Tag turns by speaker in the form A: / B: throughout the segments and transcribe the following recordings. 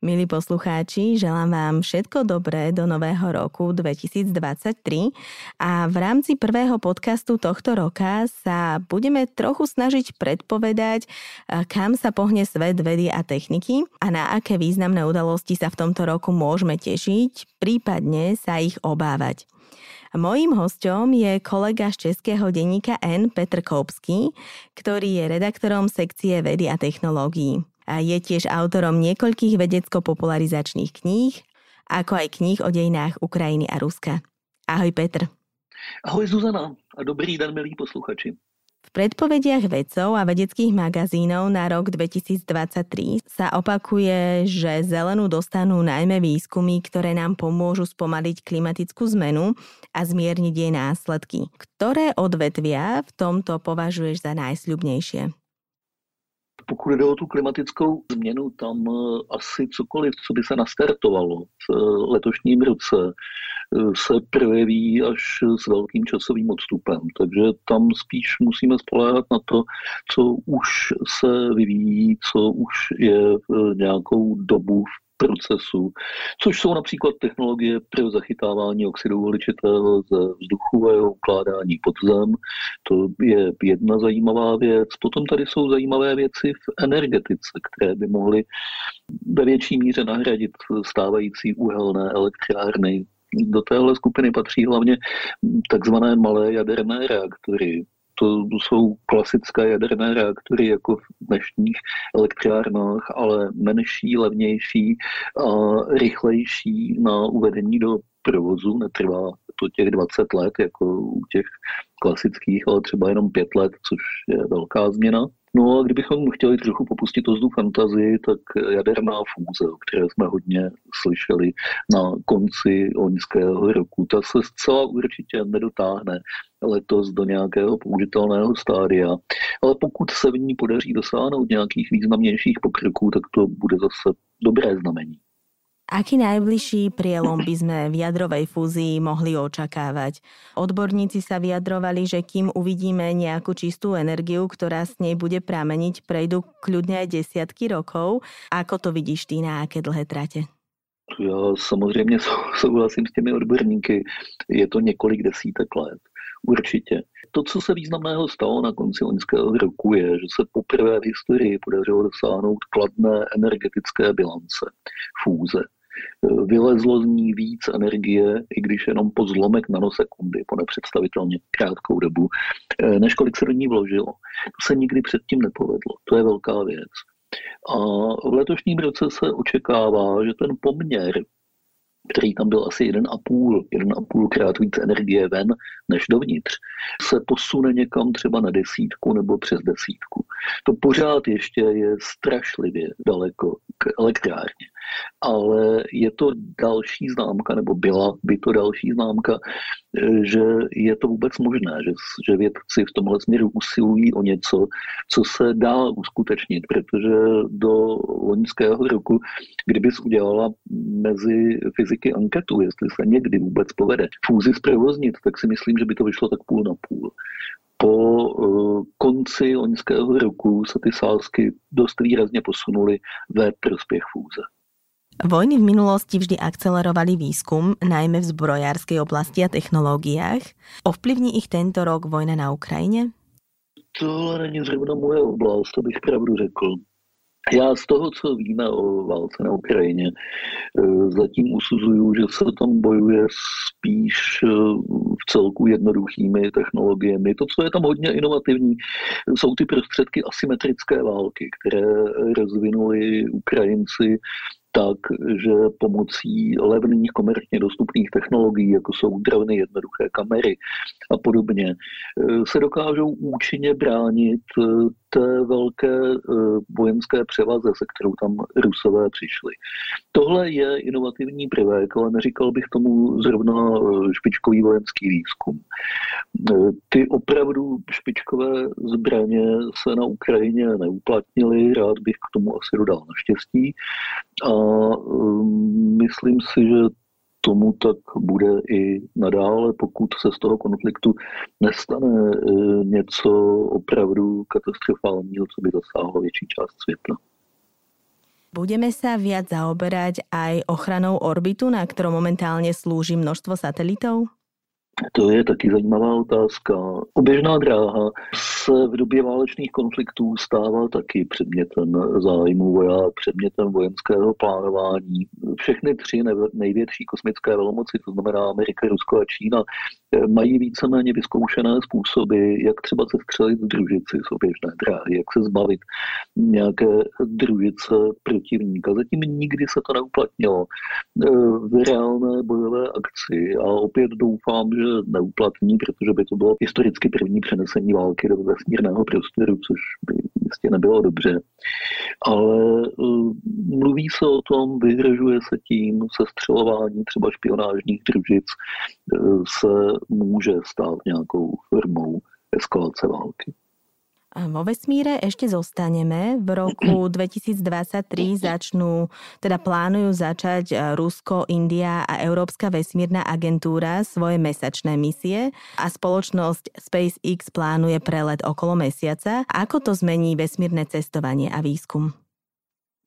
A: Milí poslucháči, želám vám všetko dobré do nového roku 2023 a v rámci prvého podcastu tohto roka sa budeme trochu snažiť predpovedať, kam sa pohne svet vedy a techniky a na aké významné udalosti sa v tomto roku môžeme tešiť, prípadne sa ich obávať. Mojím hostom je kolega z českého denníka N Petr Koupský, ktorý je redaktorom sekcie vedy a technológií. A je tiež autorom niekoľkých vedecko-popularizačných kníh, ako aj kníh o dejinách Ukrajiny a Ruska. Ahoj Petr.
B: Ahoj Zuzana a dobrý den milí posluchači.
A: V predpovediach vedcov a vedeckých magazínov na rok 2023 sa opakuje, že zelenú dostanú najmä výskumy, ktoré nám pomôžu spomaliť klimatickú zmenu a zmierniť jej následky. Ktoré odvetvia v tomto považuješ za najsľubnejšie?
B: Pokud jde o tu klimatickou změnu, tam eh, asi cokoliv, co by se nastartovalo v eh, letošním roce, eh, se projeví až s velkým časovým odstupem. Takže tam spíš musíme spoléhat na to, co už se vyvíjí, co už je nějakou dobu v procesu, což jsou například technologie pro zachytávání oxidu uhličitého ze vzduchu a jeho ukládání pod zem. To je jedna zajímavá věc. Potom tady jsou zajímavé věci v energetice, které by mohly ve větší míře nahradit stávající uhelné elektrárny. Do téhle skupiny patří hlavně takzvané malé jaderné reaktory, to jsou klasické jaderné reaktory jako v dnešních elektrárnách, ale menší, levnější a rychlejší na uvedení do provozu. Netrvá to těch 20 let, jako u těch klasických, ale třeba jenom 5 let, což je velká změna. No a kdybychom chtěli trochu popustit to fantazii, tak jaderná fúze, o které jsme hodně slyšeli na konci loňského roku, ta se zcela určitě nedotáhne letos do nějakého použitelného stádia. Ale pokud se v ní podaří dosáhnout nějakých významnějších pokroků, tak to bude zase dobré znamení.
A: Aký najbližší prielom by sme v jadrovej fúzii mohli očakávať? Odborníci sa vyjadrovali, že kým uvidíme nejakú čistú energiu, ktorá s nej bude prameniť, prejdú kľudne aj desiatky rokov. Ako to vidíš ty na aké dlhé trate?
B: Já samozřejmě souhlasím s těmi odborníky. Je to několik desítek let. Určitě. To, co se významného stalo na konci loňského roku, je, že se poprvé v historii podařilo dosáhnout kladné energetické bilance, fúze vylezlo z ní víc energie, i když jenom po zlomek nanosekundy, po nepředstavitelně krátkou dobu, než kolik se do ní vložilo. To se nikdy předtím nepovedlo. To je velká věc. A v letošním roce se očekává, že ten poměr který tam byl asi 1,5, 1,5 krát víc energie ven než dovnitř, se posune někam třeba na desítku nebo přes desítku. To pořád ještě je strašlivě daleko k elektrárně ale je to další známka, nebo byla by to další známka, eh, že je to vůbec možné, že, že vědci v tomhle směru usilují o něco, co se dá uskutečnit, protože do loňského roku, kdybys udělala mezi fyziky anketu, jestli se někdy vůbec povede fúzi zprovoznit, tak si myslím, že by to vyšlo tak půl na půl po uh, konci loňského roku se ty sázky dost výrazně posunuly ve prospěch fúze.
A: Vojny v minulosti vždy akcelerovali výskum, najmä v zbrojárskej oblasti a technológiách. Ovplyvní ich tento rok vojna na Ukrajině?
B: Tohle není zrovna moje oblast, to bych pravdu řekl. Já z toho, co víme o válce na Ukrajině, eh, zatím usuzuju, že se tam bojuje spíš eh, v celku jednoduchými technologiemi. To, co je tam hodně inovativní, jsou ty prostředky asymetrické války, které rozvinuli Ukrajinci tak, že pomocí levných komerčně dostupných technologií, jako jsou drony, jednoduché kamery a podobně, eh, se dokážou účinně bránit eh, té velké eh, vojenské převaze, se kterou tam Rusové přišli. Tohle je inovativní prvek, ale neříkal bych tomu zrovna eh, špičkový vojenský výzkum. Ty opravdu špičkové zbraně se na Ukrajině neuplatnily, rád bych k tomu asi dodal naštěstí. A myslím si, že tomu tak bude i nadále, pokud se z toho konfliktu nestane e, něco opravdu katastrofálního, co by zasáhlo větší část světa.
A: Budeme sa viac zaoberať aj ochranou orbitu, na ktorom momentálne slúži množstvo satelitov?
B: To je taky zajímavá otázka. Oběžná dráha se v době válečných konfliktů stává taky předmětem zájmu a předmětem vojenského plánování. Všechny tři největší kosmické velmoci, to znamená Amerika, Rusko a Čína, mají víceméně vyzkoušené způsoby, jak třeba se střelit družici z oběžné dráhy, jak se zbavit nějaké družice protivníka. Zatím nikdy se to neuplatnilo v reálné bojové akci a opět doufám, že neuplatní, protože by to bylo historicky první přenesení války do vesmírného prostoru, což by jistě nebylo dobře. Ale uh, mluví se o tom, vyhražuje se tím, se střelování třeba špionážních družic uh, se může stát nějakou formou eskalace války.
A: Vo vesmíre ešte zostaneme. V roku 2023 začnú, teda plánujú začať e, Rusko, India a Európska vesmírna agentúra svoje mesačné misie a spoločnosť SpaceX plánuje prelet okolo mesiaca. Ako to zmení vesmírne cestovanie a výskum?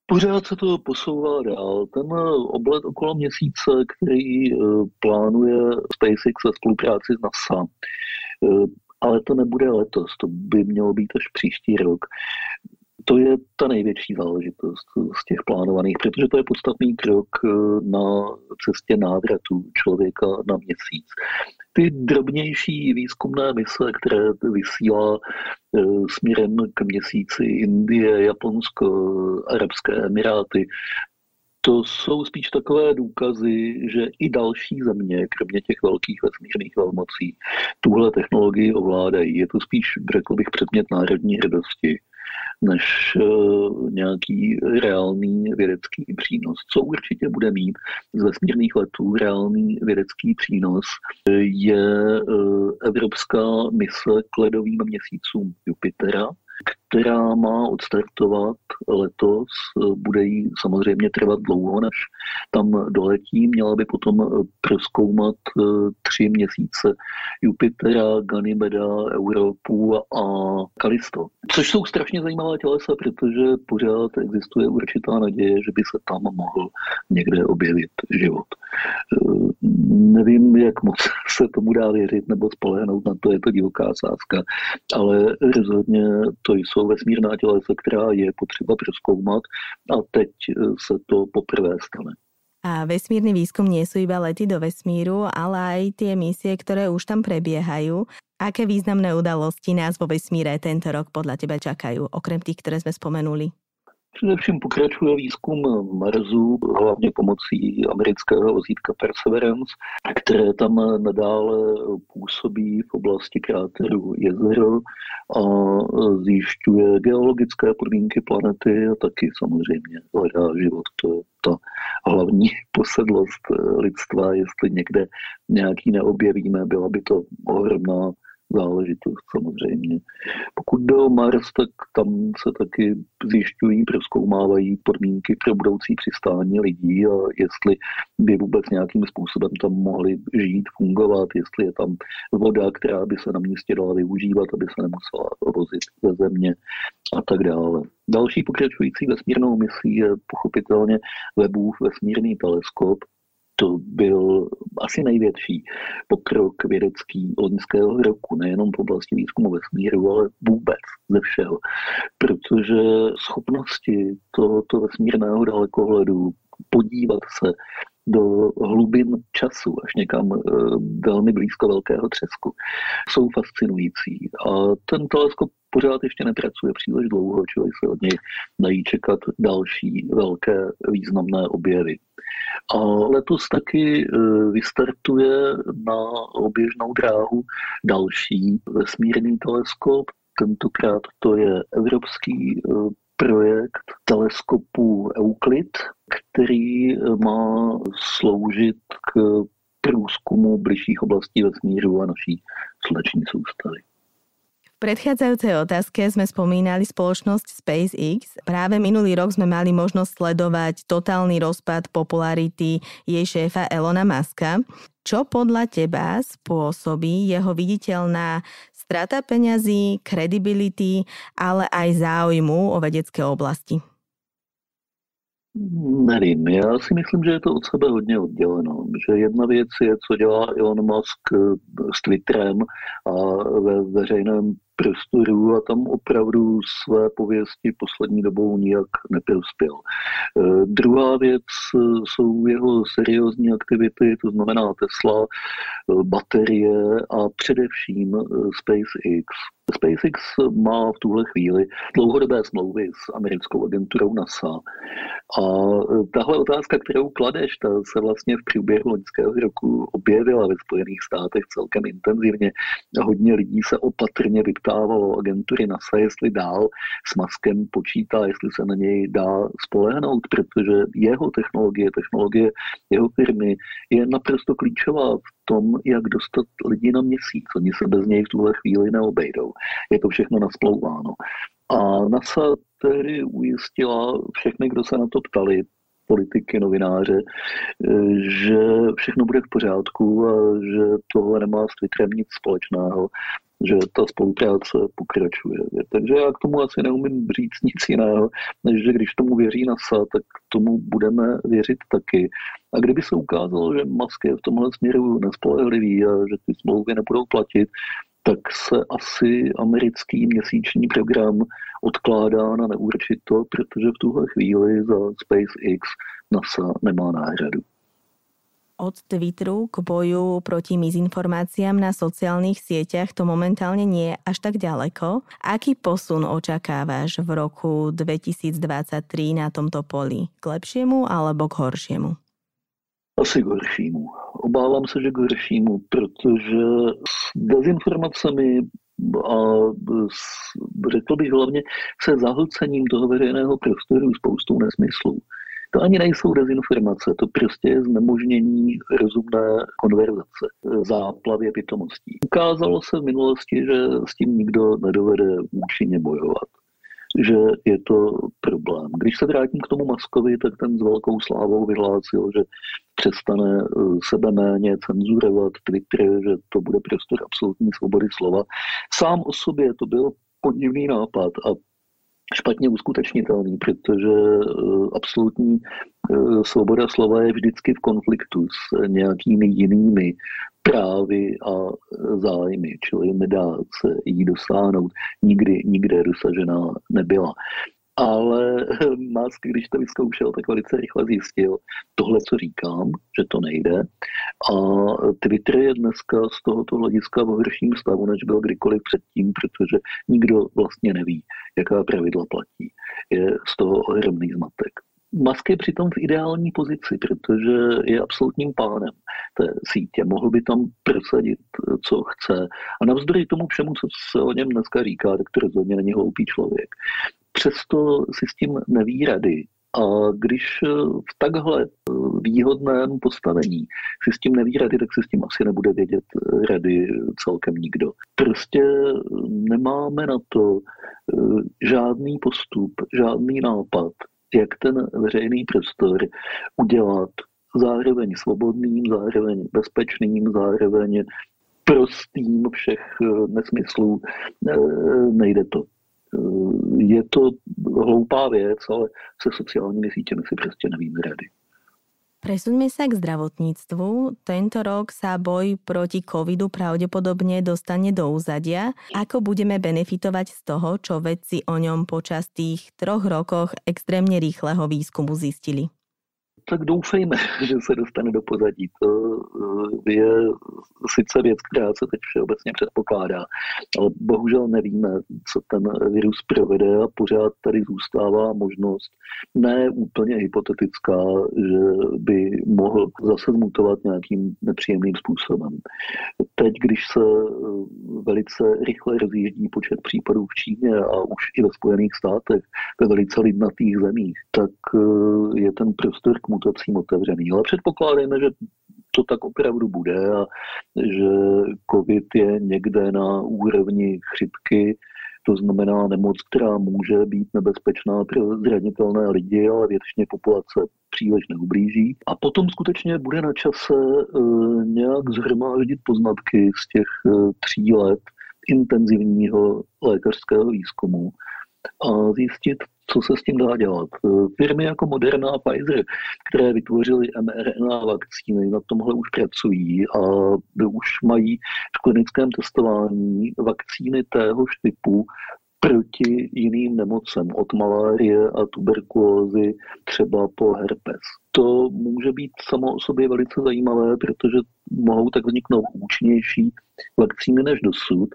B: Pořád se to posouvá dál. Ten oblet okolo měsíce, který e, plánuje SpaceX ve spolupráci s NASA, e, ale to nebude letos, to by mělo být až příští rok. To je ta největší záležitost z těch plánovaných, protože to je podstatný krok eh, na cestě návratu člověka na měsíc. Ty drobnější výzkumné mise, které vysílá eh, směrem k měsíci Indie, Japonsko, Arabské Emiráty, to jsou spíš takové důkazy, že i další země, kromě těch velkých vesmírných velmocí, tuhle technologii ovládají. Je to spíš, řekl bych, předmět národní hrdosti než uh, nějaký reálný vědecký přínos. Co určitě bude mít z vesmírných letů reálný vědecký přínos, je uh, evropská mise k ledovým měsícům Jupitera, která má odstartovat letos. Bude jí samozřejmě trvat dlouho, než tam doletí. Měla by potom proskoumat eh, tři měsíce Jupitera, Ganymeda, Europu a Kalisto. Což jsou strašně zajímavé tělesa, protože pořád existuje určitá naděje, že by se tam mohl někde objevit život. Eh, nevím, jak moc se tomu dá věřit nebo spolehnout na to, je to divoká sázka, ale rozhodně to jsou vesmírná tělesa, která je potřeba proskoumat a teď eh, se to poprvé stane.
A: A vesmírny výskum nie sú iba lety do vesmíru, ale aj tie misie, ktoré už tam prebiehajú. Aké významné udalosti nás vo vesmíre tento rok podľa teba čakajú, okrem tých, ktoré sme spomenuli?
B: Především pokračuje výzkum Marsu, hlavně pomocí amerického vozítka Perseverance, které tam nadále působí v oblasti kráteru jezero a zjišťuje geologické podmínky planety a taky samozřejmě hledá život. To je ta hlavní posedlost lidstva, jestli někde nějaký neobjevíme, byla by to ohromná záležitost samozřejmě. Pokud jde o Mars, tak tam se taky zjišťují, proskoumávají podmínky pro budoucí přistání lidí a jestli by vůbec nějakým způsobem tam mohli žít, fungovat, jestli je tam voda, která by se na místě dala využívat, aby se nemusela vozit ze země a tak dále. Další pokračující vesmírnou misí je pochopitelně Webův vesmírný teleskop, to byl asi největší pokrok vědecký loňského roku, nejenom v oblasti výzkumu vesmíru, ale vůbec ze všeho. Protože schopnosti tohoto vesmírného dalekohledu podívat se do hlubin času, až někam e, velmi blízko velkého třesku, jsou fascinující. A ten teleskop pořád ještě nepracuje příliš dlouho, čili se od něj dají čekat další velké významné objevy. A letos taky e, vystartuje na oběžnou dráhu další vesmírný teleskop, tentokrát to je evropský projekt teleskopu Euclid, který má sloužit k průzkumu bližších oblastí vesmíru a naší sluneční soustavy
A: predchádzajúcej otázke sme spomínali spoločnosť SpaceX. Práve minulý rok sme mali možnosť sledovať totálny rozpad popularity jej šéfa Elona Muska. Čo podľa teba spôsobí jeho viditeľná strata peňazí, kredibility, ale aj záujmu o vedecké oblasti?
B: Nevím, já si myslím, že je to od sebe hodně odděleno. Že jedna věc je, co dělá Elon Musk s Twitterem a ve veřejném prostoru a tam opravdu své pověsti poslední dobou nijak neprospěl. E, druhá věc e, jsou jeho seriózní aktivity, to znamená Tesla, e, baterie a především SpaceX. SpaceX má v tuhle chvíli dlouhodobé smlouvy s americkou agenturou NASA. A tahle otázka, kterou kladeš, ta se vlastně v průběhu loňského roku objevila ve Spojených státech celkem intenzivně. Hodně lidí se opatrně vyptávalo agentury NASA, jestli dál s Maskem počítá, jestli se na něj dá spolehnout, protože jeho technologie, technologie jeho firmy je naprosto klíčová v tom, jak dostat lidi na měsíc. Oni se bez něj v tuhle chvíli neobejdou. Je to všechno nasplouváno. A NASA tehdy ujistila všechny, kdo se na to ptali, politiky, novináře, že všechno bude v pořádku a že tohle nemá s Twitterem nic společného, že ta spolupráce pokračuje. Takže já k tomu asi neumím říct nic jiného, než že když tomu věří NASA, tak tomu budeme věřit taky. A kdyby se ukázalo, že Musk je v tomhle směru nespolehlivý a že ty smlouvy nebudou platit, tak se asi americký měsíční program odkládá na neurčito, protože v tuhle chvíli za SpaceX NASA nemá náhradu.
A: Od Twitteru k boju proti mizinformáciám na sociálnych sieťach to momentálne nie je až tak ďaleko. Aký posun očakávaš v roku 2023 na tomto poli? K lepšiemu alebo k horšiemu?
B: Asi k horšímu. Obávám se, že k horšímu, protože s dezinformacemi a s, řekl bych hlavně se zahlcením toho veřejného prostoru spoustou nesmyslů. To ani nejsou dezinformace, to prostě je znemožnění rozumné konverzace, záplavě pitomostí. Ukázalo se v minulosti, že s tím nikdo nedovede účinně bojovat že je to problém. Když se vrátím k tomu Maskovi, tak ten s velkou slávou vyhlásil, že přestane eh, sebe méně cenzurovat Twitter, že to bude prostor absolutní svobody slova. Sám o sobě to byl podivný nápad a špatně uskutečnitelný, protože eh, absolutní eh, svoboda slova je vždycky v konfliktu s nějakými jinými právy a zájmy, čili nedá se jí dosáhnout. Nikdy, nikde dosažená nebyla. Ale Musk, když to vyzkoušel, tak velice rychle zjistil tohle, co říkám, že to nejde. A Twitter je dneska z tohoto hlediska v horším stavu, než byl kdykoliv předtím, protože nikdo vlastně neví, jaká pravidla platí. Je z toho ohromný zmatek. Musk je přitom v ideální pozici, protože je absolutním pánem té sítě. Mohl by tam prosadit, co chce. A navzdory tomu všemu, co se o něm dneska říká, tak to rozhodně není hloupý člověk. Přesto si s tím neví rady. A když v takhle výhodném postavení si s tím neví rady, tak si s tím asi nebude vědět rady celkem nikdo. Prostě nemáme na to žádný postup, žádný nápad, jak ten veřejný prostor udělat zároveň svobodným, zároveň bezpečným, zároveň prostým všech eh, nesmyslů. Eh, nejde to. Eh, je to hloupá věc, ale se sociálními sítěmi si prostě nevím rady.
A: Presuňme sa k zdravotníctvu. Tento rok sa boj proti covidu pravdepodobne dostane do úzadia. Ako budeme benefitovať z toho, čo vedci o ňom počas tých troch rokoch extrémne rýchleho výskumu zistili?
B: Tak doufejme, že se dostane do pozadí. To eh, je sice věc, která se teď všeobecně předpokládá, ale bohužel nevíme, co ten virus provede a pořád tady zůstává možnost, ne úplně hypotetická, že by mohl zase zmutovat nějakým nepříjemným způsobem. Teď, když se velice rychle rozjíždí počet případů v Číně a už i ve Spojených státech, ve velice lidnatých zemích, tak je ten prostor k mutacím otevřený. Ale předpokládejme, že to tak opravdu bude a že COVID je někde na úrovni chřipky, to znamená nemoc, která může být nebezpečná pro zranitelné lidi, ale většině populace příliš neublíží. A potom skutečně bude na čase e, nějak zhromáždit poznatky z těch e, tří let intenzivního lékařského výzkumu a zjistit, co se s tím dá dělat. Firmy jako Moderna a Pfizer, které vytvořily mRNA vakcíny, na tomhle už pracují a už mají v klinickém testování vakcíny téhož typu proti jiným nemocem, od malárie a tuberkulózy třeba po herpes. To může být samo o sobě velice zajímavé, protože mohou tak vzniknout účinnější vakcíny než dosud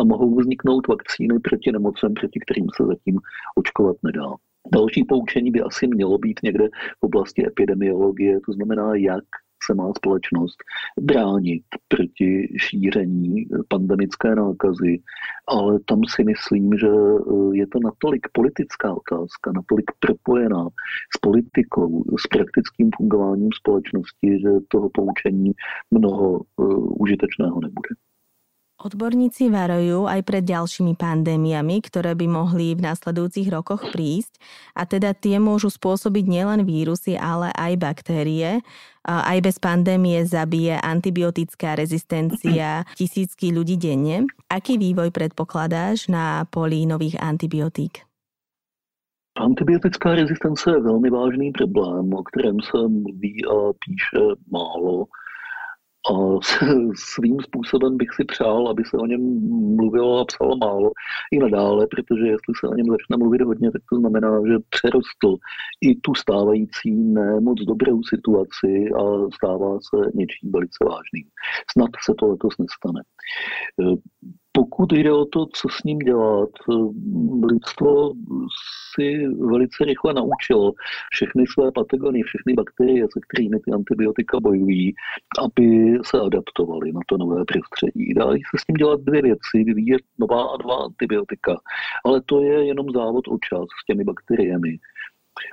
B: a mohou vzniknout vakcíny proti nemocem, proti kterým se zatím očkovat nedá. Další poučení by asi mělo být někde v oblasti epidemiologie, to znamená, jak se má společnost bránit proti šíření pandemické nákazy, ale tam si myslím, že eh, je to natolik politická otázka, natolik propojená s politikou, s praktickým fungováním společnosti, že toho poučení mnoho uh, užitečného nebude.
A: Odborníci varujú aj pred ďalšími pandémiami, ktoré by mohli v následujúcich rokoch prísť a teda tie môžu spôsobiť nielen vírusy, ale aj baktérie. Aj bez pandémie zabije antibiotická rezistencia tisícky ľudí denne. Aký vývoj predpokladáš na poli nových antibiotík?
B: Antibiotická rezistence je velmi vážný problém, o kterém se mluví a píše málo. A svým způsobem bych si přál, aby se o něm mluvilo a psalo málo i nadále, protože jestli se o něm začne mluvit hodně, tak to znamená, že přerostl i tu stávající nemoc dobrou situaci a stává se něčím velice vážným. Snad se to letos nestane. Pokud jde o to, co s ním dělat, lidstvo si velice rychle naučilo všechny své patogony, všechny bakterie, se kterými ty antibiotika bojují, aby se adaptovali na to nové prostředí. Dají se s tím dělat dvě věci, vyvíjet nová a dva antibiotika, ale to je jenom závod o čas s těmi bakteriemi,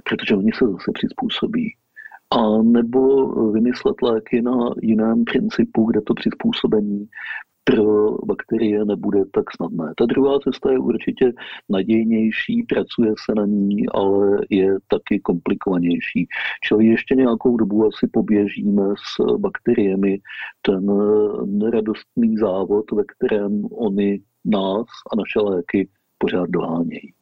B: protože oni se zase přizpůsobí a nebo vymyslet léky na jiném principu, kde to přizpůsobení pro bakterie nebude tak snadné. Ta druhá cesta je určitě nadějnější, pracuje se na ní, ale je taky komplikovanější. Čili ještě nějakou dobu asi poběžíme s bakteriemi ten neradostný závod, ve kterém oni nás a naše léky pořád dohánějí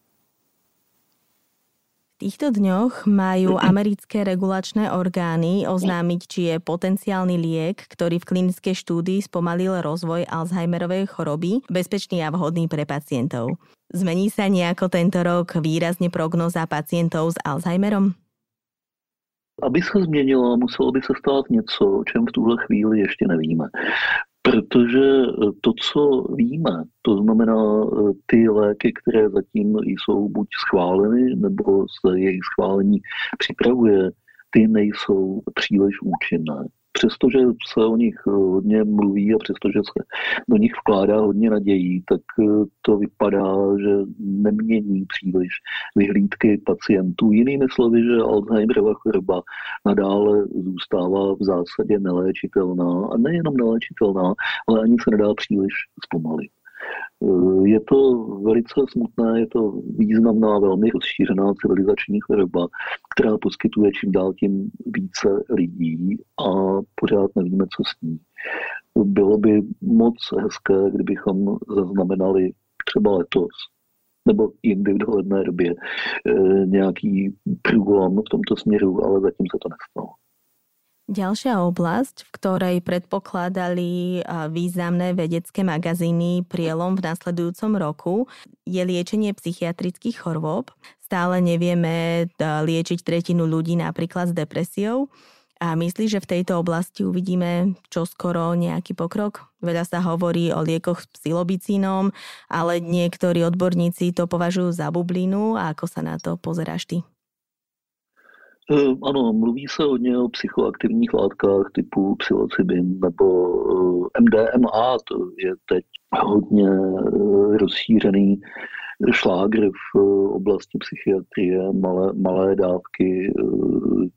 A: týchto dňoch majú americké regulačné orgány oznámiť, či je potenciálny liek, ktorý v klinickej štúdii spomalil rozvoj Alzheimerovej choroby, bezpečný a vhodný pre pacientov. Zmení sa nejako tento rok výrazne prognoza pacientov s Alzheimerom?
B: Aby se změnilo, muselo by se stát něco, o čem v tuhle chvíli ještě nevíme. Protože eh, to, co víme, to znamená eh, ty léky, které zatím jsou buď schváleny, nebo se jejich schválení připravuje, ty nejsou příliš účinné přestože se o nich eh, hodně mluví a přestože se do nich vkládá hodně nadějí, tak eh, to vypadá, že nemění příliš vyhlídky pacientů. Jinými slovy, že Alzheimerova choroba nadále zůstává v zásadě neléčitelná a nejenom neléčitelná, ale ani se nedá příliš zpomalit. Je to velice smutné, je to významná, velmi rozšířená civilizační choroba, která poskytuje čím dál tím více lidí a pořád nevíme, co s ní. Bylo by moc hezké, kdybychom zaznamenali třeba letos nebo jindy v dohledné době eh, nějaký průlom v tomto směru, ale zatím se to nestalo.
A: Ďalšia oblasť, v ktorej predpokladali významné vedecké magazíny prielom v nasledujúcom roku, je liečenie psychiatrických chorôb. Stále nevieme liečiť tretinu ľudí napríklad s depresiou. A myslí, že v tejto oblasti uvidíme čoskoro nejaký pokrok? Veľa sa hovorí o liekoch s psilobicínom, ale niektorí odborníci to považujú za bublinu. A ako sa na to pozeráš ty?
B: Eh, ano, mluví se hodně o psychoaktivních látkách typu psilocybin nebo eh, MDMA, to je teď hodně eh, rozšířený šlágr v oblasti psychiatrie, malé, malé dávky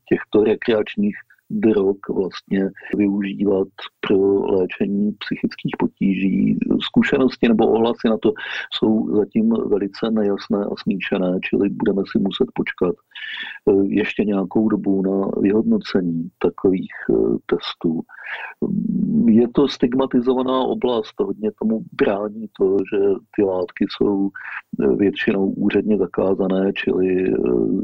B: těchto rekreačních drog vlastně využívat pro léčení psychických potíží. Zkušenosti nebo ohlasy na to jsou zatím velice nejasné a smíšené, čili budeme si muset počkat eh, ještě nějakou dobu na vyhodnocení takových eh, testů. Je to stigmatizovaná oblast, hodně tomu brání to, že ty látky jsou eh, většinou úředně zakázané, čili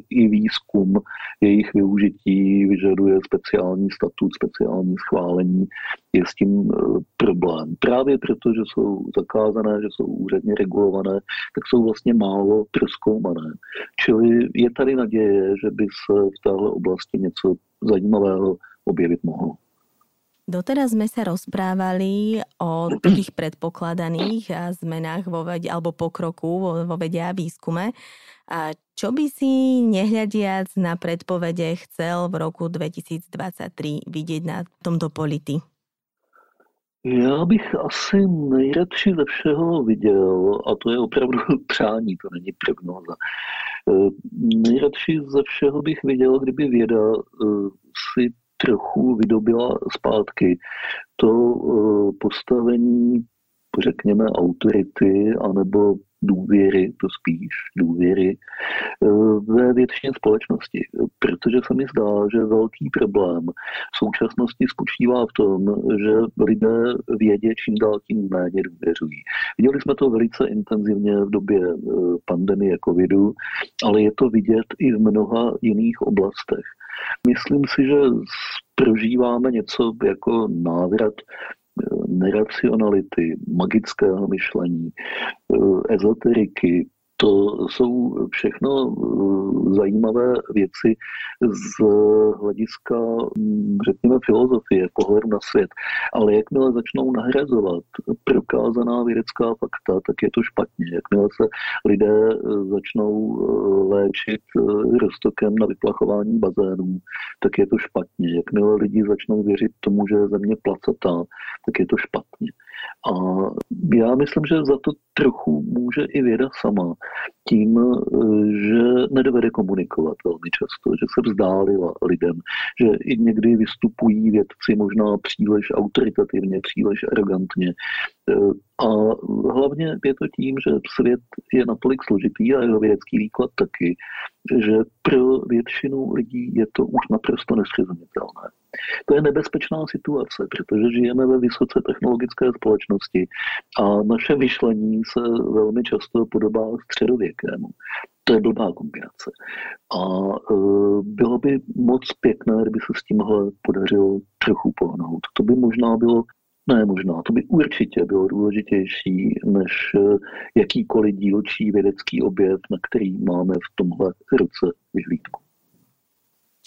B: i výzkum jejich využití vyžaduje speciální speciální statut, speciální schválení, je s tím eh, problém. Právě proto, že jsou zakázané, že jsou úředně regulované, tak jsou vlastně málo proskoumané. Čili je tady naděje, že by se v téhle oblasti něco zajímavého objevit mohlo.
A: Doteraz sme sa rozprávali o takých predpokladaných zmenách vo vede, alebo pokroku vo, vo vede a výskume. A čo by si nehľadiac na predpovede chcel v roku 2023 vidieť na tomto politi?
B: Já bych asi nejradši ze všeho viděl, a to je opravdu přání, to není prognoza, e, nejradši ze všeho bych viděl, kdyby věda e, si trochu vydobila zpátky to eh, postavení, řekněme, autority anebo důvěry, to spíš důvěry, eh, ve většině společnosti. Protože se mi zdá, že velký problém v současnosti spočívá v tom, že lidé vědě čím dál tím méně důvěřují. Viděli jsme to velice intenzivně v době eh, pandemie covidu, ale je to vidět i v mnoha jiných oblastech. Myslím si, že prožíváme něco jako návrat eh, neracionality, magického myšlení, eh, ezoteriky, to jsou všechno eh, zajímavé věci z hlediska, hm, řekněme, filozofie, pohledu na svět. Ale jakmile začnou nahrazovat prokázaná vědecká fakta, tak je to špatně. Jakmile se lidé eh, začnou eh, léčit roztokem na vyplachování bazénů, tak je to špatně. Jakmile lidi začnou věřit tomu, že je země placatá, tak je to špatně. A já myslím, že za to trochu může i věda sama tím, že nedovede komunikovat velmi často, že se vzdálila lidem, že i někdy vystupují vědci možná příliš autoritativně, příliš arrogantně. A hlavně je to tím, že svět je natolik složitý a jeho vědecký výklad taky, že pro většinu lidí je to už naprosto nesrozumitelné. To je nebezpečná situace, protože žijeme ve vysoce technologické společnosti a naše myšlení se velmi často podobá středověkému. To je blbá kombinace. A e, bylo by moc pěkné, kdyby se s tímhle podařilo trochu pohnout. To by možná bylo ne, možná. To by určitě bylo důležitější než e, jakýkoliv dílčí vědecký objev, na který máme v tomhle roce vyhlídku.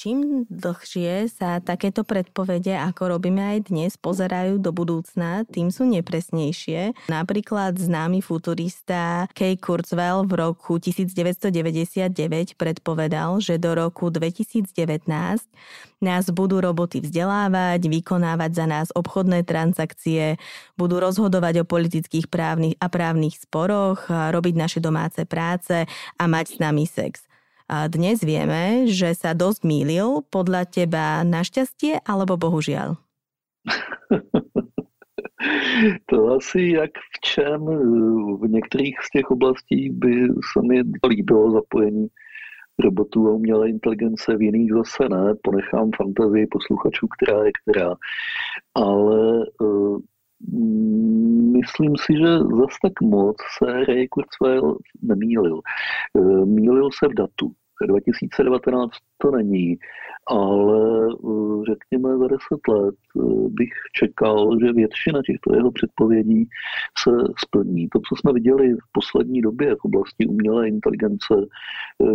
A: Čím dlhšie sa takéto predpovede, ako robíme aj dnes, pozerajú do budúcna, tým sú nepresnejšie. Napríklad známy futurista Kay Kurzweil v roku 1999 predpovedal, že do roku 2019 nás budú roboty vzdelávať, vykonávať za nás obchodné transakcie, budú rozhodovať o politických právnych a právnych sporoch, robiť naše domáce práce a mať s nami sex. A dnes vieme, že sa dosť mýlil podľa teba našťastie alebo bohužiaľ?
B: To asi jak v čem. V některých z těch oblastí by se mi líbilo zapojení robotů a umělé inteligence, v jiných zase ne. Ponechám fantazii posluchačů, která je která. Ale uh, myslím si, že zase tak moc se Ray Kurzweil nemýlil. Uh, mýlil se v datu. 2019 to není, ale eh, řekněme za 10 let eh, bych čekal, že většina těchto jeho předpovědí se splní. To, co jsme viděli v poslední době v oblasti umělé inteligence,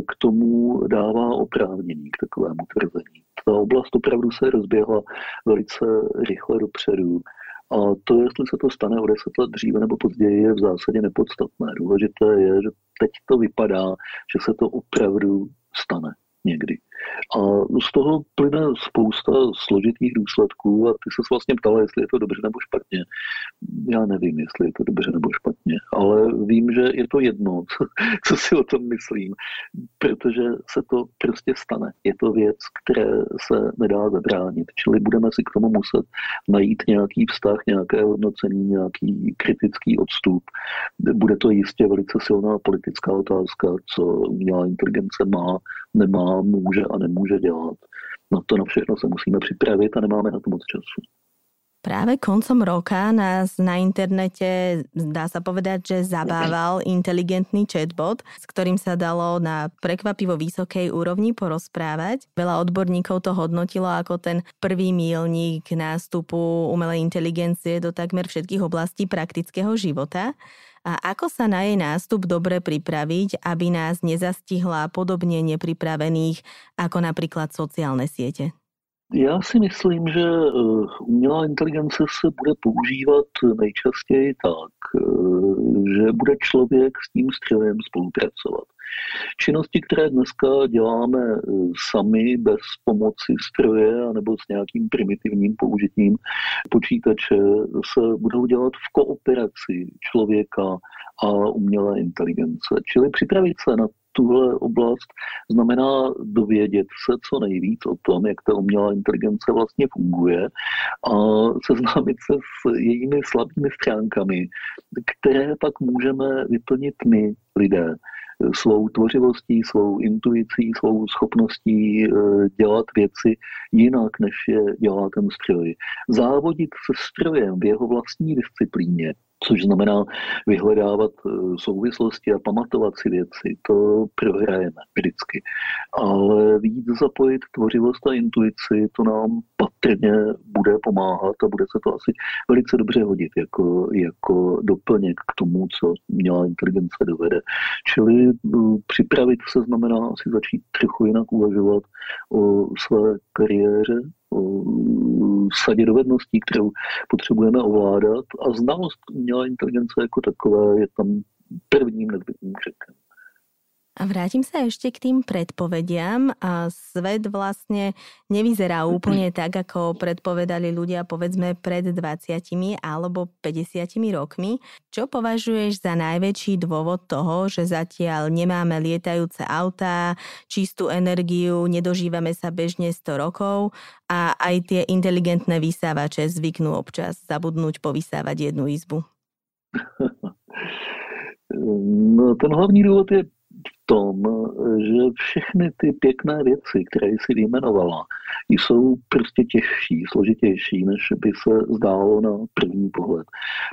B: k tomu dává oprávnění k takovému tvrzení. Ta oblast opravdu se rozběhla velice rychle dopředu. A to, jestli se to stane o deset let dříve nebo později, je v zásadě nepodstatné. Důležité je, že teď to vypadá, že se to opravdu stane někdy. A z toho plyne spousta složitých důsledků a ty se vlastně ptala, jestli je to dobře nebo špatně. Já nevím, jestli je to dobře nebo špatně, ale vím, že je to jedno, co, co si o tom myslím, protože se to prostě stane. Je to věc, které se nedá zabránit, čili budeme si k tomu muset najít nějaký vztah, nějaké hodnocení, nějaký kritický odstup. Bude to jistě velice silná politická otázka, co umělá inteligence má, nemá, může a nemůže dělat. Na to na všechno se musíme připravit a nemáme na to moc času.
A: Práve koncom roka nás na internete, dá sa povedať, že zabával inteligentný chatbot, s ktorým sa dalo na prekvapivo vysokej úrovni porozprávať. Veľa odborníkov to hodnotilo ako ten prvý mílnik nástupu umelej inteligencie do takmer všetkých oblastí praktického života. A ako sa na jej nástup dobre pripraviť, aby nás nezastihla podobne nepripravených ako napríklad sociálne siete?
B: Já si myslím, že eh, umělá inteligence se bude používat nejčastěji tak, eh, že bude člověk s tím strojem spolupracovat. Činnosti, které dneska děláme eh, sami bez pomoci stroje nebo s nějakým primitivním použitím počítače, se budou dělat v kooperaci člověka a umělé inteligence. Čili připravit se na tuhle oblast znamená dovědět se co nejvíc o tom, jak ta umělá inteligence vlastně funguje a seznámit se s jejími slabými stránkami, které pak můžeme vyplnit my, lidé svou tvořivostí, svou intuicí, svou schopností eh, dělat věci jinak, než je dělá ten stroj. Závodit se strojem v jeho vlastní disciplíně což znamená vyhledávat eh, souvislosti a pamatovat si věci. To prohrajeme vždycky. Ale víc zapojit tvořivost a intuici, to nám patrně bude pomáhat a bude se to asi velice dobře hodit jako, jako doplněk k tomu, co měla inteligence dovede. Čili uh, připravit se znamená asi začít trochu jinak uvažovat o své kariéře, o sadě dovedností, kterou potřebujeme ovládat a znalost umělé inteligence jako takové je tam prvním nezbytným křekem.
A: A vrátim sa ešte k tým predpovediam. A svet vlastne nevyzerá úplne tak, ako predpovedali ľudia povedzme pred 20 alebo 50 rokmi. Čo považuješ za najväčší dôvod toho, že zatiaľ nemáme lietajúce autá, čistú energiu, nedožívame sa bežne 100 rokov a aj tie inteligentné vysávače zvyknú občas zabudnúť povysávať jednu izbu?
B: No, ten hlavní důvod je tom, že všechny ty pěkné věci, které jsi vyjmenovala, jsou prostě těžší, složitější, než by se zdálo na první pohled.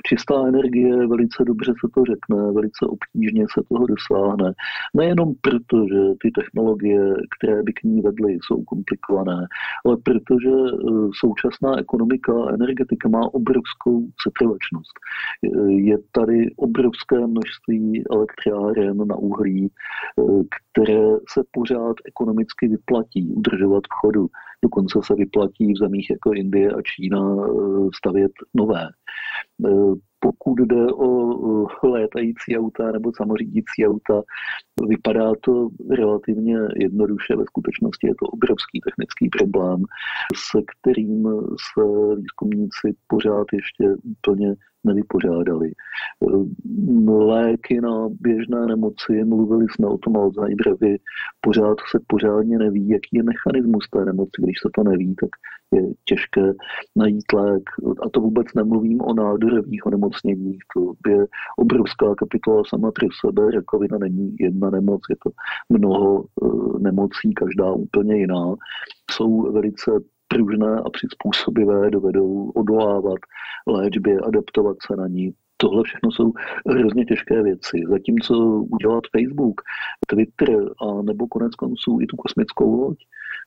B: Čistá energie, velice dobře se to řekne, velice obtížně se toho dosáhne. Nejenom proto, že ty technologie, které by k ní vedly, jsou komplikované, ale protože e, současná ekonomika a energetika má obrovskou setrvačnost. Je tady obrovské množství elektráren na uhlí, které se pořád ekonomicky vyplatí udržovat v chodu. Dokonce se vyplatí v zemích jako Indie a Čína eh, stavět nové. Eh, pokud jde o létající auta nebo samořídící auta, vypadá to relativně jednoduše. Ve skutečnosti je to obrovský technický problém, se kterým se výzkumníci pořád ještě úplně nevypořádali. Léky na běžné nemoci, mluvili jsme o tom Alzheimerovi, pořád se pořádně neví, jaký je mechanismus té nemoci. Když se to neví, tak je těžké najít lék. A to vůbec nemluvím o nádorových onemocněních. To je obrovská kapitola sama pro sebe. Rakovina není jedna nemoc, je to mnoho eh, nemocí, každá úplně jiná. Jsou velice pružné a přizpůsobivé, dovedou odolávat léčbě, adaptovat se na ní. Tohle všechno jsou hrozně těžké věci. Zatímco udělat Facebook, Twitter a nebo konec konců i tu kosmickou loď,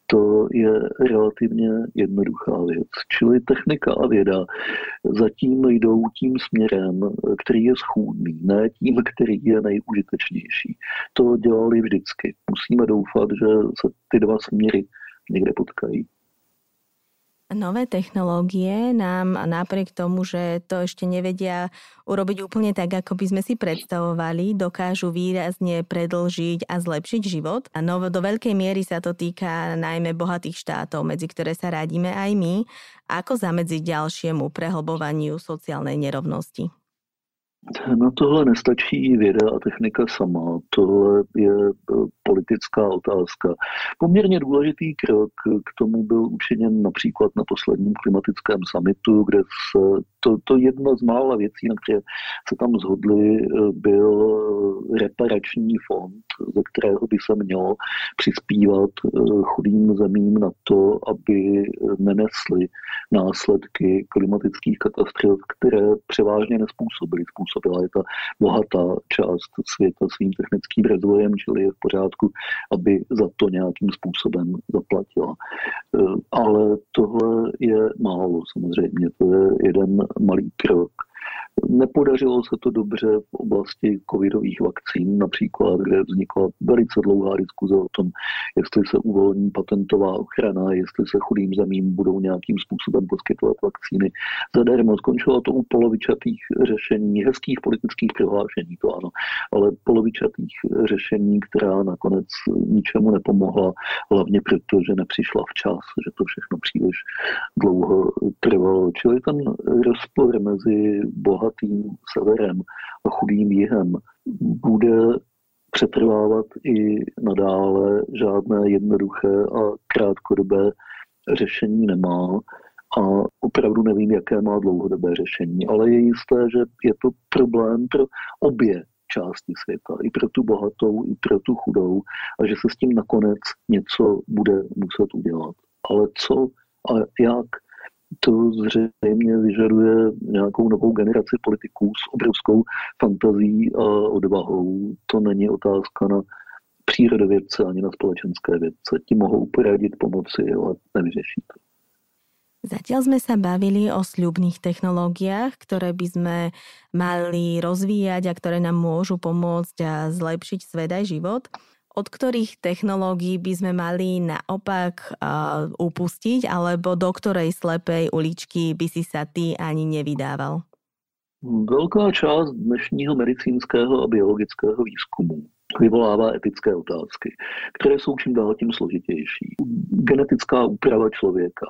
B: to je relativně jednoduchá věc. Čili technika a věda zatím jdou tím směrem, který je schůdný, ne tím, který je nejužitečnější. To dělali vždycky. Musíme doufat, že se ty dva směry někde potkají.
A: Nové technológie nám napriek tomu, že to ešte nevedia urobiť úplne tak, ako by sme si predstavovali, dokážu výrazne predlžiť a zlepšiť život. A no, do veľkej miery sa to týka najmä bohatých štátov, medzi ktoré sa radíme aj my. Ako zamedziť ďalšiemu prehlbovaniu sociálnej nerovnosti?
B: No tohle nestačí věda a technika sama, tohle je e, politická otázka. Poměrně důležitý krok k tomu byl učiněn například na posledním klimatickém summitu, kde se to, to jedna z mála věcí, na které se tam zhodli, e, byl reparační fond, ze kterého by se mělo přispívat e, chudým zemím na to, aby nenesly následky klimatických katastrof, které převážně nespůsobily způsobila. Je ta bohatá část světa svým technickým rozvojem, čili je v pořádku, aby za to nějakým způsobem zaplatila. E, ale tohle je málo samozřejmě, to je jeden malý krok Nepodařilo se to dobře v oblasti covidových vakcín, například, kde vznikla velice dlouhá diskuze o tom, jestli se uvolní patentová ochrana, jestli se chudým zemím budou nějakým způsobem poskytovat vakcíny zadarmo. Skončilo to u polovičatých řešení, hezkých politických prohlášení, to ano, ale polovičatých řešení, která nakonec ničemu nepomohla, hlavně proto, že nepřišla včas, že to všechno příliš dlouho trvalo. Čili ten rozpor mezi bohatým bohatým severem a chudým jihem bude přetrvávat i nadále, žádné jednoduché a krátkodobé řešení nemá a opravdu nevím, jaké má dlouhodobé řešení, ale je jisté, že je to problém pro obě části světa, i pro tu bohatou, i pro tu chudou a že se s tím nakonec něco bude muset udělat. Ale co a jak, to zřejmě vyžaduje nějakou novou generaci politiků s obrovskou fantazí a odvahou. To není otázka na přírodovědce ani na společenské vědce. Ti mohou poradit pomoci, ale nevyřeší to.
A: Zatiaľ sme sa bavili o sľubných technológiách, ktoré by sme mali rozvíjať a ktoré nám môžu pomôcť a zlepšiť svet aj život od ktorých technológií by sme mali naopak uh, upustiť, alebo do ktorej slepej uličky by si sa ty ani nevydával?
B: Velká část dnešního medicínského a biologického výzkumu vyvolává etické otázky, které jsou čím dál tím složitější. Genetická úprava člověka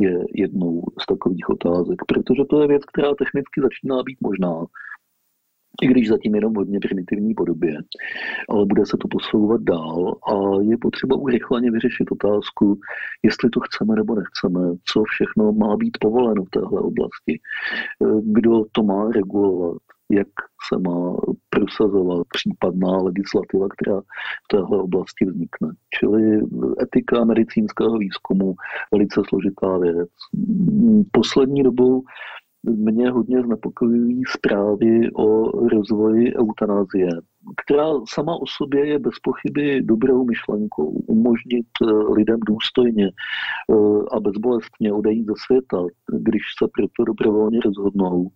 B: je jednou z takových otázek, protože to je věc, která technicky začíná být možná, i když zatím jenom hodně primitivní podobě, ale bude se to posouvat dál a je potřeba urychleně vyřešit otázku, jestli to chceme nebo nechceme, co všechno má být povoleno v téhle oblasti, kdo to má regulovat, jak se má prosazovat případná legislativa, která v téhle oblasti vznikne. Čili etika medicínského výzkumu, velice složitá věc. Poslední dobou mě hodně znepokojují zprávy o rozvoji eutanázie, která sama o sobě je bez pochyby dobrou myšlenkou. Umožnit eh, lidem důstojně eh, a bezbolestně odejít ze světa, když se proto dobrovolně rozhodnou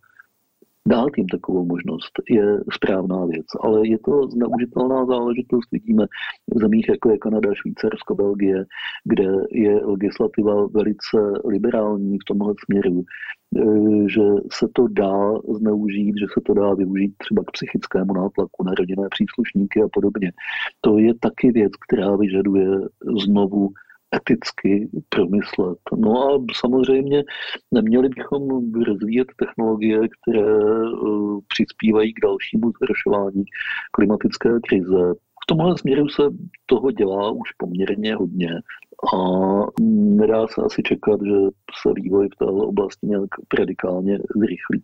B: dát jim takovou možnost je správná věc, ale je to zneužitelná záležitost. Vidíme v zemích jako je Kanada, Švýcarsko, Belgie, kde je legislativa velice liberální v tomhle směru, e, že se to dá zneužít, že se to dá využít třeba k psychickému nátlaku na rodinné příslušníky a podobně. To je taky věc, která vyžaduje znovu eticky promyslet. No a samozřejmě neměli bychom rozvíjet technologie, které uh, přispívají k dalšímu zhoršování klimatické krize. V tomhle směru se toho dělá už poměrně hodně a nedá se asi čekat, že se vývoj v této oblasti nějak radikálně zrychlí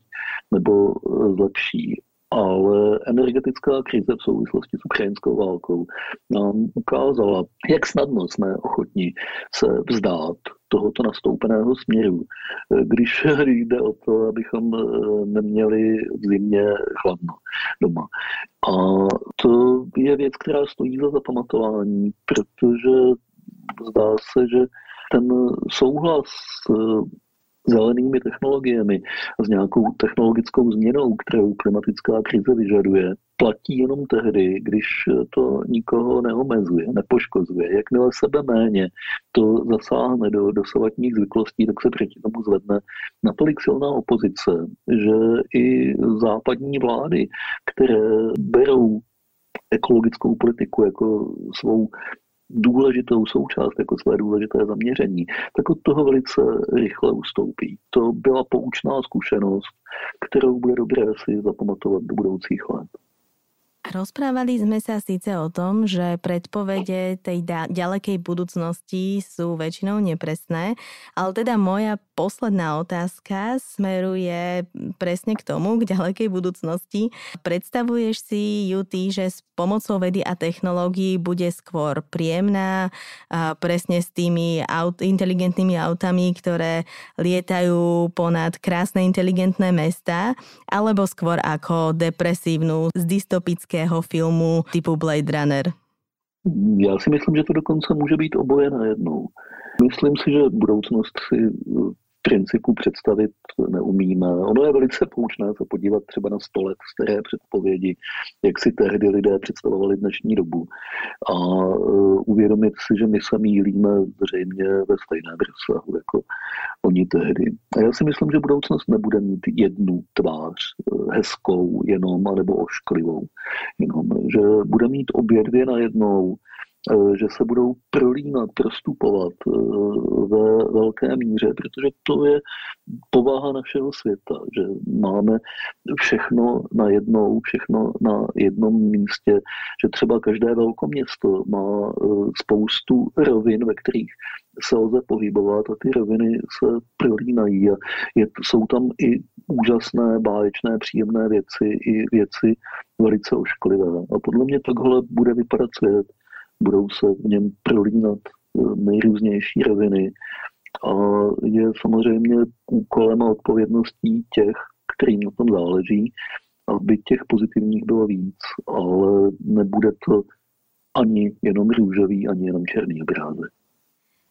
B: nebo zlepší ale energetická krize v souvislosti s ukrajinskou válkou nám ukázala, jak snadno jsme ochotní se vzdát tohoto nastoupeného směru, když jde o to, abychom eh, neměli v zimě chladno doma. A to je věc, která stojí za zapamatování, protože zdá se, že ten souhlas zelenými technologiemi a s nějakou technologickou změnou, kterou klimatická krize vyžaduje, platí jenom tehdy, když to nikoho neomezuje, nepoškozuje. Jakmile sebe méně to zasáhne do dosavadních zvyklostí, tak se proti tomu zvedne natolik silná opozice, že i západní vlády, které berou ekologickou politiku jako svou důležitou součást, jako své důležité zaměření, tak od toho velice rychle ustoupí. To byla poučná zkušenost, kterou bude dobré si zapamatovat do budoucích let.
A: Rozprávali sme sa síce o tom, že predpovede tej ďalekej budúcnosti sú väčšinou nepresné, ale teda moja posledná otázka smeruje presne k tomu, k ďalekej budúcnosti. Predstavuješ si ju ty, že s pomocou vedy a technológií bude skôr príjemná, presne s tými aut, inteligentnými autami, ktoré lietajú ponad krásne inteligentné mesta, alebo skôr ako depresívnu z dystopického filmu typu Blade Runner?
B: Já si myslím, že to dokonce může být oboje najednou. Myslím si, že budoucnost si principu představit neumíme. Ono je velice poučné se podívat třeba na sto let staré předpovědi, jak si tehdy lidé představovali dnešní dobu a uh, uvědomit si, že my se mílíme zřejmě ve stejném rozsahu jako oni tehdy. A já si myslím, že budoucnost nebude mít jednu tvář, uh, hezkou jenom, anebo ošklivou, jenom, že bude mít obě dvě najednou, že se budou prolínat, prostupovat eh, ve velké míře, protože to je povaha našeho světa, že máme všechno na jednou, všechno na jednom místě, že třeba každé velkoměsto má eh, spoustu rovin, ve kterých se lze pohybovat a ty roviny se prolínají a je, jsou tam i úžasné, báječné, příjemné věci i věci velice ošklivé. A podle mě takhle bude vypadat svět budou se v něm prolínat eh, nejrůznější roviny. A je samozřejmě úkolem a odpovědností těch, kterým na tom záleží, aby těch pozitivních bylo víc, ale nebude to ani jenom růžový, ani jenom černý obrázek.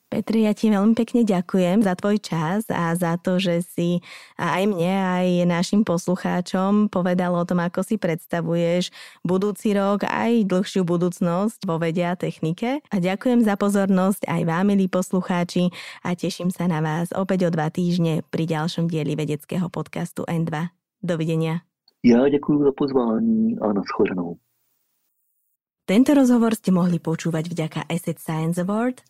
A: Petri, ja ti veľmi pekne ďakujem za tvoj čas a za to, že si aj mne, aj našim poslucháčom povedal o tom, ako si predstavuješ budúci rok aj dlhšiu budúcnosť vo vede a technike. A ďakujem za pozornosť aj vám, milí poslucháči, a teším sa na vás opäť o dva týždne pri ďalšom dieli vedeckého podcastu N2. Dovidenia.
B: Ja ďakujem za pozvání a nashledanou.
A: Tento rozhovor ste mohli počúvať vďaka Asset Science Award –